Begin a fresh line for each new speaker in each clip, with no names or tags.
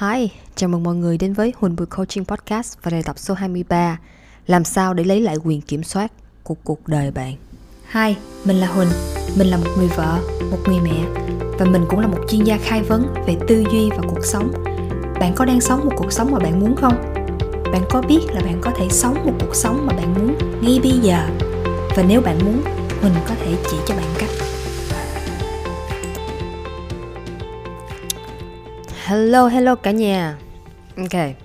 Hi, chào mừng mọi người đến với Huỳnh Bùi Coaching Podcast và đề tập số 23 Làm sao để lấy lại quyền kiểm soát của cuộc đời bạn?
Hi, mình là Huỳnh, mình là một người vợ, một người mẹ. Và mình cũng là một chuyên gia khai vấn về tư duy và cuộc sống. Bạn có đang sống một cuộc sống mà bạn muốn không? Bạn có biết là bạn có thể sống một cuộc sống mà bạn muốn ngay bây giờ? Và nếu bạn muốn, Huỳnh có thể chỉ cho bạn cách.
Hello, hello cả nhà. Ok.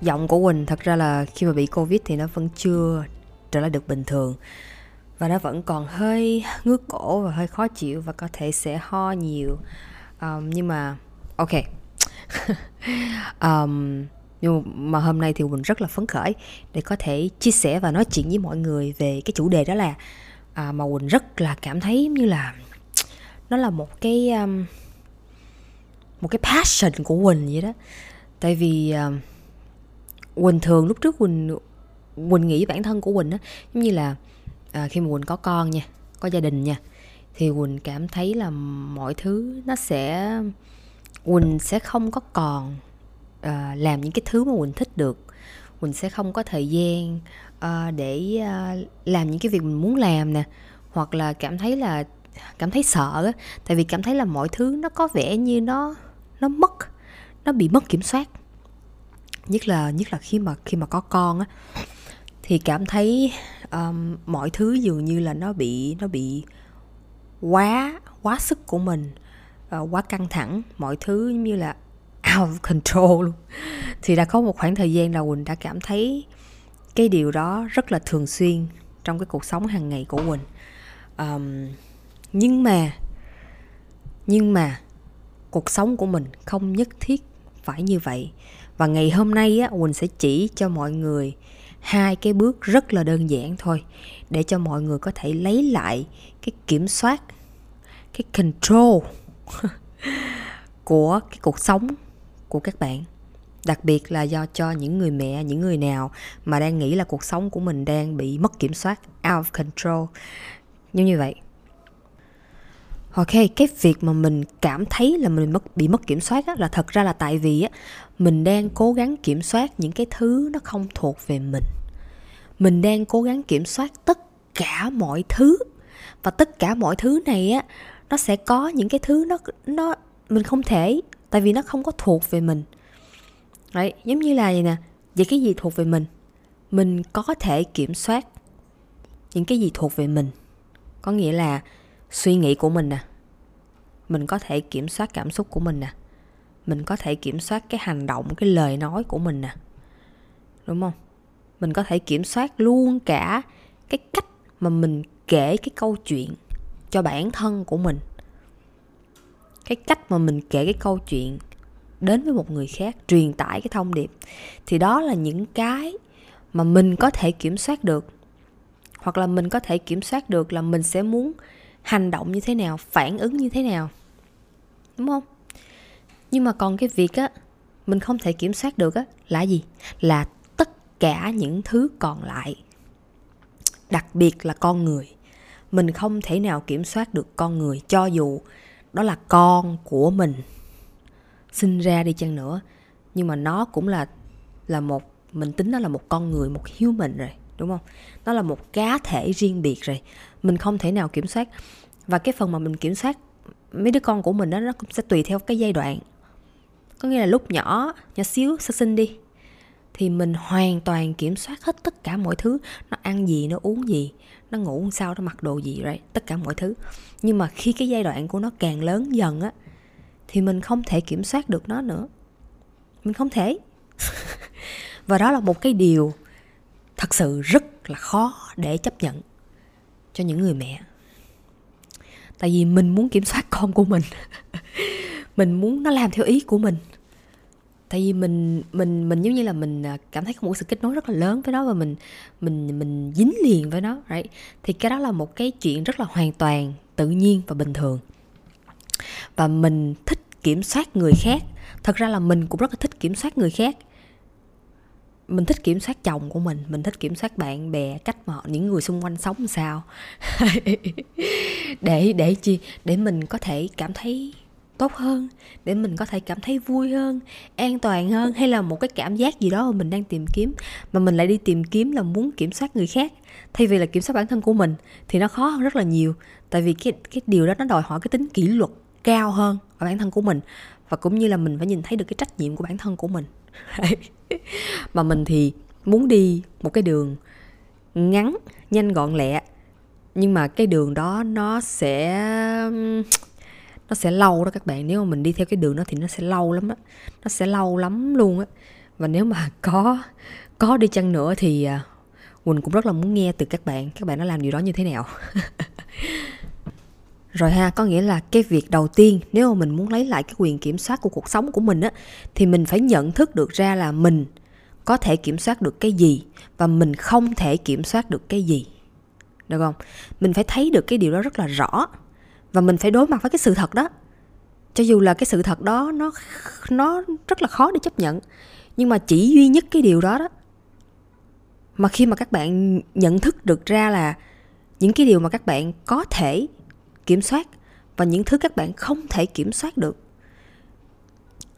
Giọng của Quỳnh thật ra là khi mà bị Covid thì nó vẫn chưa trở lại được bình thường. Và nó vẫn còn hơi ngước cổ và hơi khó chịu và có thể sẽ ho nhiều. Um, Nhưng mà ok. Um, nhưng mà hôm nay thì Quỳnh rất là phấn khởi để có thể chia sẻ và nói chuyện với mọi người về cái chủ đề đó là à, mà Quỳnh rất là cảm thấy như là nó là một cái um, một cái passion của Quỳnh vậy đó. Tại vì uh, Quỳnh thường lúc trước Quỳnh Quỳnh nghĩ bản thân của Quỳnh á giống như là uh, khi mà Quỳnh có con nha có gia đình nha thì Quỳnh cảm thấy là mọi thứ nó sẽ Quỳnh sẽ không có còn uh, làm những cái thứ mà Quỳnh thích được. Quỳnh sẽ không có thời gian uh, để uh, làm những cái việc mình muốn làm nè hoặc là cảm thấy là cảm thấy sợ á. Tại vì cảm thấy là mọi thứ nó có vẻ như nó nó mất nó bị mất kiểm soát. Nhất là nhất là khi mà khi mà có con á thì cảm thấy um, mọi thứ dường như là nó bị nó bị quá quá sức của mình uh, quá căng thẳng. Mọi thứ giống như là out of control luôn. Thì đã có một khoảng thời gian là quỳnh đã cảm thấy cái điều đó rất là thường xuyên trong cái cuộc sống hàng ngày của quỳnh. Um, nhưng mà nhưng mà cuộc sống của mình không nhất thiết phải như vậy. Và ngày hôm nay á, quỳnh sẽ chỉ cho mọi người hai cái bước rất là đơn giản thôi, để cho mọi người có thể lấy lại cái kiểm soát, cái control của cái cuộc sống của các bạn. Đặc biệt là do cho những người mẹ, những người nào mà đang nghĩ là cuộc sống của mình đang bị mất kiểm soát, out of control. Như như vậy ok cái việc mà mình cảm thấy là mình mất bị mất kiểm soát á, là thật ra là tại vì á mình đang cố gắng kiểm soát những cái thứ nó không thuộc về mình. Mình đang cố gắng kiểm soát tất cả mọi thứ. Và tất cả mọi thứ này á nó sẽ có những cái thứ nó nó mình không thể tại vì nó không có thuộc về mình. Đấy giống như là vậy nè. Vậy cái gì thuộc về mình? Mình có thể kiểm soát những cái gì thuộc về mình. Có nghĩa là suy nghĩ của mình nè. Mình có thể kiểm soát cảm xúc của mình nè. Mình có thể kiểm soát cái hành động, cái lời nói của mình nè. Đúng không? Mình có thể kiểm soát luôn cả cái cách mà mình kể cái câu chuyện cho bản thân của mình. Cái cách mà mình kể cái câu chuyện đến với một người khác, truyền tải cái thông điệp. Thì đó là những cái mà mình có thể kiểm soát được. Hoặc là mình có thể kiểm soát được là mình sẽ muốn hành động như thế nào, phản ứng như thế nào, đúng không? Nhưng mà còn cái việc á, mình không thể kiểm soát được á, là gì? Là tất cả những thứ còn lại, đặc biệt là con người. Mình không thể nào kiểm soát được con người, cho dù đó là con của mình sinh ra đi chăng nữa. Nhưng mà nó cũng là là một, mình tính nó là một con người, một human rồi đúng không? Nó là một cá thể riêng biệt rồi. Mình không thể nào kiểm soát. Và cái phần mà mình kiểm soát mấy đứa con của mình đó nó cũng sẽ tùy theo cái giai đoạn. Có nghĩa là lúc nhỏ nhỏ xíu, sơ sinh đi, thì mình hoàn toàn kiểm soát hết tất cả mọi thứ. Nó ăn gì, nó uống gì, nó ngủ sao, nó mặc đồ gì, right? tất cả mọi thứ. Nhưng mà khi cái giai đoạn của nó càng lớn dần á, thì mình không thể kiểm soát được nó nữa. Mình không thể. Và đó là một cái điều thật sự rất là khó để chấp nhận cho những người mẹ. Tại vì mình muốn kiểm soát con của mình. Mình muốn nó làm theo ý của mình. Tại vì mình mình mình giống như là mình à, cảm thấy có một sự kết nối rất là lớn với nó và mình mình mình dính liền với nó, right? Thì cái đó là một cái chuyện rất là hoàn toàn tự nhiên và bình thường. Và mình thích kiểm soát người khác. Thật ra là mình cũng rất là thích kiểm soát người khác mình thích kiểm soát chồng của mình mình thích kiểm soát bạn bè, cách mà những người xung quanh sống sao. Để để chi, để mình có thể cảm thấy tốt hơn, để mình có thể cảm thấy vui hơn, an toàn hơn, hay là một cái cảm giác gì đó mà mình đang tìm kiếm, mà mình lại đi tìm kiếm là muốn kiểm soát người khác. Thay vì là kiểm soát bản thân của mình thì nó khó hơn rất là nhiều, tại vì cái cái điều đó nó đòi hỏi cái tính kỷ luật cao hơn ở bản thân của mình và cũng như là mình phải nhìn thấy được cái trách nhiệm của bản thân của mình. Mà mình thì muốn đi một cái đường ngắn, nhanh gọn lẹ. Nhưng mà cái đường đó nó sẽ nó sẽ lâu đó các bạn. Nếu mà mình đi theo cái đường đó thì nó sẽ lâu lắm á. Nó sẽ lâu lắm luôn á. Và nếu mà có có đi chăng nữa thì à, Quỳnh cũng rất là muốn nghe từ các bạn. Các bạn đã làm điều đó như thế nào? rồi ha, có nghĩa là cái việc đầu tiên, nếu mà mình muốn lấy lại cái quyền kiểm soát của cuộc sống của mình á, thì mình phải nhận thức được ra là mình có thể kiểm soát được cái gì và mình không thể kiểm soát được cái gì. Được không? Mình phải thấy được cái điều đó rất là rõ và mình phải đối mặt với cái sự thật đó. Cho dù là cái sự thật đó nó nó rất là khó để chấp nhận, nhưng mà chỉ duy nhất cái điều đó đó, mà khi mà các bạn nhận thức được ra là những cái điều mà các bạn có thể kiểm soát và những thứ các bạn không thể kiểm soát được.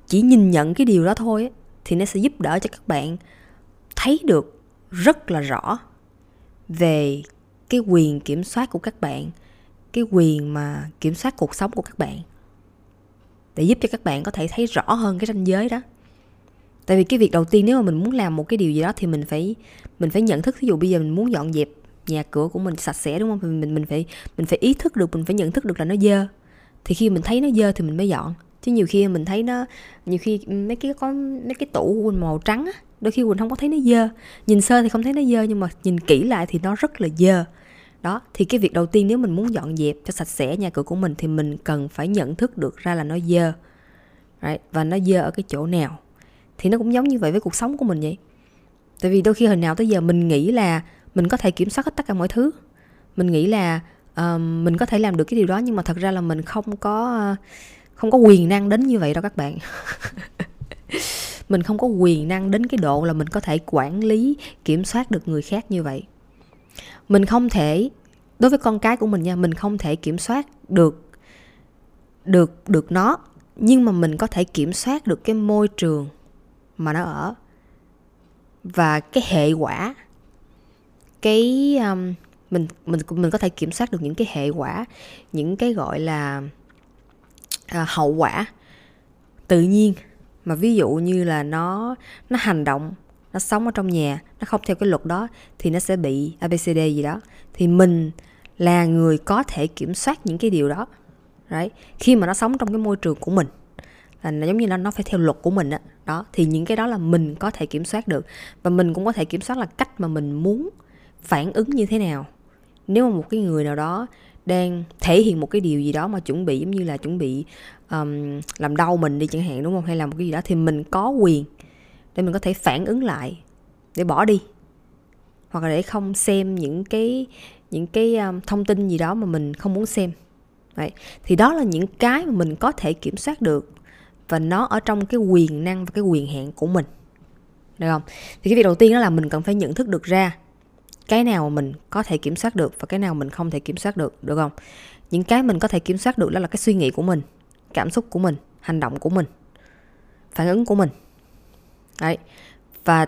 Chỉ nhìn nhận cái điều đó thôi thì nó sẽ giúp đỡ cho các bạn thấy được rất là rõ về cái quyền kiểm soát của các bạn, cái quyền mà kiểm soát cuộc sống của các bạn, để giúp cho các bạn có thể thấy rõ hơn cái ranh giới đó. Tại vì cái việc đầu tiên nếu mà mình muốn làm một cái điều gì đó thì mình phải mình phải nhận thức ví dụ bây giờ mình muốn dọn dẹp nhà cửa của mình sạch sẽ, đúng không? Mình mình phải mình phải ý thức được, mình phải nhận thức được là nó dơ. Thì khi mình thấy nó dơ thì mình mới dọn. Chứ nhiều khi mình thấy nó, nhiều khi mấy cái, có mấy cái tủ của mình màu trắng á, đôi khi quỳnh không có thấy nó dơ. Nhìn sơ thì không thấy nó dơ, nhưng mà nhìn kỹ lại thì nó rất là dơ. Đó, thì cái việc đầu tiên nếu mình muốn dọn dẹp cho sạch sẽ nhà cửa của mình thì mình cần phải nhận thức được ra là nó dơ. Right? và nó dơ ở cái chỗ nào. Thì nó cũng giống như vậy với cuộc sống của mình vậy. Tại vì đôi khi hồi nào tới giờ mình nghĩ là mình có thể kiểm soát hết tất cả mọi thứ. Mình nghĩ là uh, mình có thể làm được cái điều đó nhưng mà thật ra là mình không có uh, không có quyền năng đến như vậy đâu các bạn. Mình không có quyền năng đến cái độ là mình có thể quản lý kiểm soát được người khác như vậy. Mình không thể đối với con cái của mình nha mình không thể kiểm soát được được được nó nhưng mà mình có thể kiểm soát được cái môi trường mà nó ở và cái hệ quả cái um, mình mình mình có thể kiểm soát được những cái hệ quả những cái gọi là uh, hậu quả tự nhiên. Mà ví dụ như là nó nó hành động nó sống ở trong nhà nó không theo cái luật đó thì nó sẽ bị abcd gì đó. Thì mình là người có thể kiểm soát những cái điều đó. Đấy. Khi mà nó sống trong cái môi trường của mình là giống như là nó phải theo luật của mình á. Đó. Thì những cái đó là mình có thể kiểm soát được. Và mình cũng có thể kiểm soát là cách mà mình muốn phản ứng như thế nào? Nếu mà một cái người nào đó đang thể hiện một cái điều gì đó mà chuẩn bị giống như là chuẩn bị um, làm đau mình đi chẳng hạn đúng không? Hay là một cái gì đó thì mình có quyền để mình có thể phản ứng lại để bỏ đi. Hoặc là để không xem những cái những cái um, thông tin gì đó mà mình không muốn xem. Đấy. thì đó là những cái mà mình có thể kiểm soát được và nó ở trong cái quyền năng và cái quyền hạn của mình. Được không? Thì cái việc đầu tiên đó là mình cần phải nhận thức được ra cái nào mà mình có thể kiểm soát được và cái nào mình không thể kiểm soát được được không? Những cái mình có thể kiểm soát được đó là cái suy nghĩ của mình, cảm xúc của mình, hành động của mình, phản ứng của mình. Đấy. Và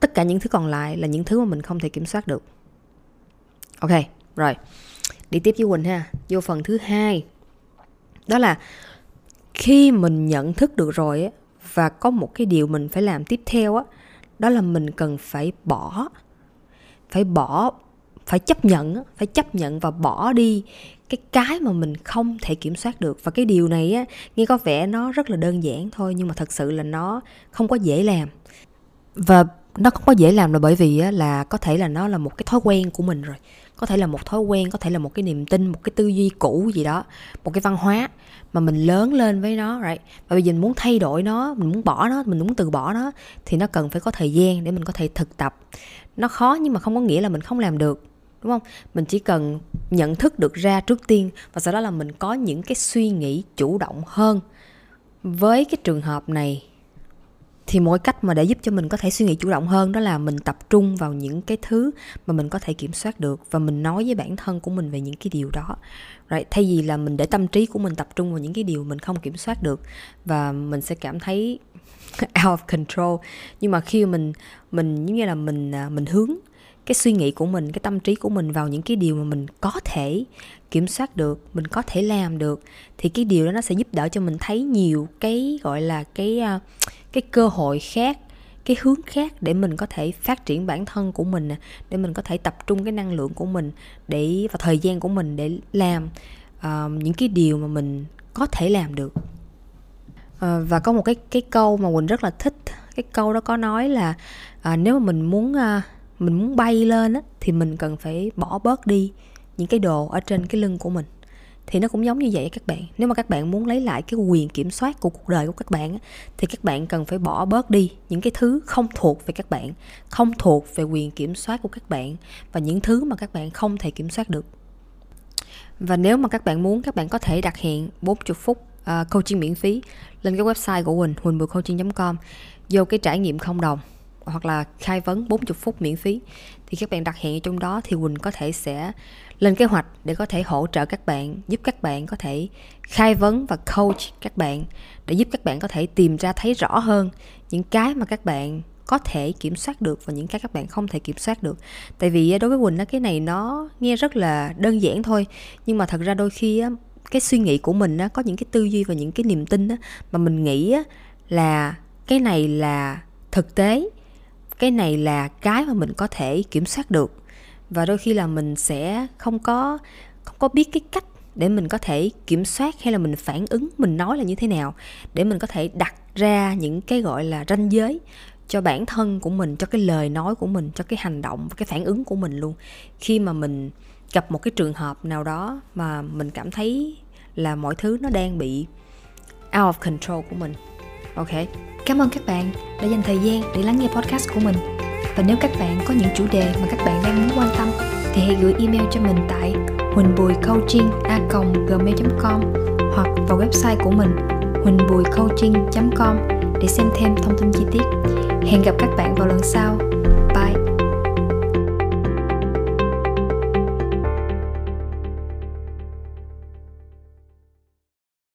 tất cả những thứ còn lại là những thứ mà mình không thể kiểm soát được. Ok, rồi. Đi tiếp với quỳnh ha. Vô phần thứ hai. Đó là khi mình nhận thức được rồi và có một cái điều mình phải làm tiếp theo á, đó là mình cần phải bỏ phải bỏ phải chấp nhận phải chấp nhận và bỏ đi cái cái mà mình không thể kiểm soát được. Và cái điều này á nghe có vẻ nó rất là đơn giản thôi nhưng mà thật sự là nó không có dễ làm. Và nó không có dễ làm là bởi vì á, là có thể là nó là một cái thói quen của mình rồi. Có thể là một thói quen có thể là một cái niềm tin một cái tư duy cũ gì đó một cái văn hóa mà mình lớn lên với nó right? Và bây giờ mình muốn thay đổi nó mình muốn bỏ nó mình muốn từ bỏ nó thì nó cần phải có thời gian để mình có thể thực tập nó khó nhưng mà không có nghĩa là mình không làm được, đúng không? Mình chỉ cần nhận thức được ra trước tiên và sau đó là mình có những cái suy nghĩ chủ động hơn. Với cái trường hợp này thì mỗi cách mà để giúp cho mình có thể suy nghĩ chủ động hơn đó là mình tập trung vào những cái thứ mà mình có thể kiểm soát được và mình nói với bản thân của mình về những cái điều đó right? thay vì là mình để tâm trí của mình tập trung vào những cái điều mình không kiểm soát được và mình sẽ cảm thấy out of control nhưng mà khi mình mình giống như là mình à, mình hướng cái suy nghĩ của mình cái tâm trí của mình vào những cái điều mà mình có thể kiểm soát được mình có thể làm được thì cái điều đó nó sẽ giúp đỡ cho mình thấy nhiều cái gọi là cái à, cái cơ hội khác cái hướng khác để mình có thể phát triển bản thân của mình để mình có thể tập trung cái năng lượng của mình để và thời gian của mình để làm uh, những cái điều mà mình có thể làm được. Uh, và có một cái cái câu mà quỳnh rất là thích cái câu đó có nói là uh, nếu mà mình muốn uh, mình muốn bay lên á, thì mình cần phải bỏ bớt đi những cái đồ ở trên cái lưng của mình. Thì nó cũng giống như vậy các bạn. Nếu mà các bạn muốn lấy lại cái quyền kiểm soát của cuộc đời của các bạn thì các bạn cần phải bỏ bớt đi những cái thứ không thuộc về các bạn không thuộc về quyền kiểm soát của các bạn và những thứ mà các bạn không thể kiểm soát được. Và nếu mà các bạn muốn các bạn có thể đặt hẹn 40 phút uh, coaching miễn phí lên cái website của huỳnh huỳnh coaching.com vô cái trải nghiệm không đồng hoặc là khai vấn 40 phút miễn phí thì các bạn đặt hẹn ở trong đó thì Quỳnh có thể sẽ lên kế hoạch để có thể hỗ trợ các bạn, giúp các bạn có thể khai vấn và coach các bạn để giúp các bạn có thể tìm ra thấy rõ hơn những cái mà các bạn có thể kiểm soát được và những cái các bạn không thể kiểm soát được. Tại vì đối với quỳnh á cái này nó nghe rất là đơn giản thôi nhưng mà thật ra đôi khi á cái suy nghĩ của mình á có những cái tư duy và những cái niềm tin á mà mình nghĩ á là cái này là thực tế cái này là cái mà mình có thể kiểm soát được. Và đôi khi là mình sẽ không có không có biết cái cách để mình có thể kiểm soát hay là mình phản ứng, mình nói là như thế nào để mình có thể đặt ra những cái gọi là ranh giới cho bản thân của mình, cho cái lời nói của mình, cho cái hành động và cái phản ứng của mình luôn. Khi mà mình gặp một cái trường hợp nào đó mà mình cảm thấy là mọi thứ nó đang bị out of control của mình. Ok
cảm ơn các bạn đã dành thời gian để lắng nghe podcast của mình. Và nếu các bạn có những chủ đề mà các bạn đang muốn quan tâm, thì hãy gửi email cho mình tại huynhbuilcoaching@gmail.com hoặc vào website của mình huynhbuilcoaching.com để xem thêm thông tin chi tiết. Hẹn gặp các bạn vào lần sau.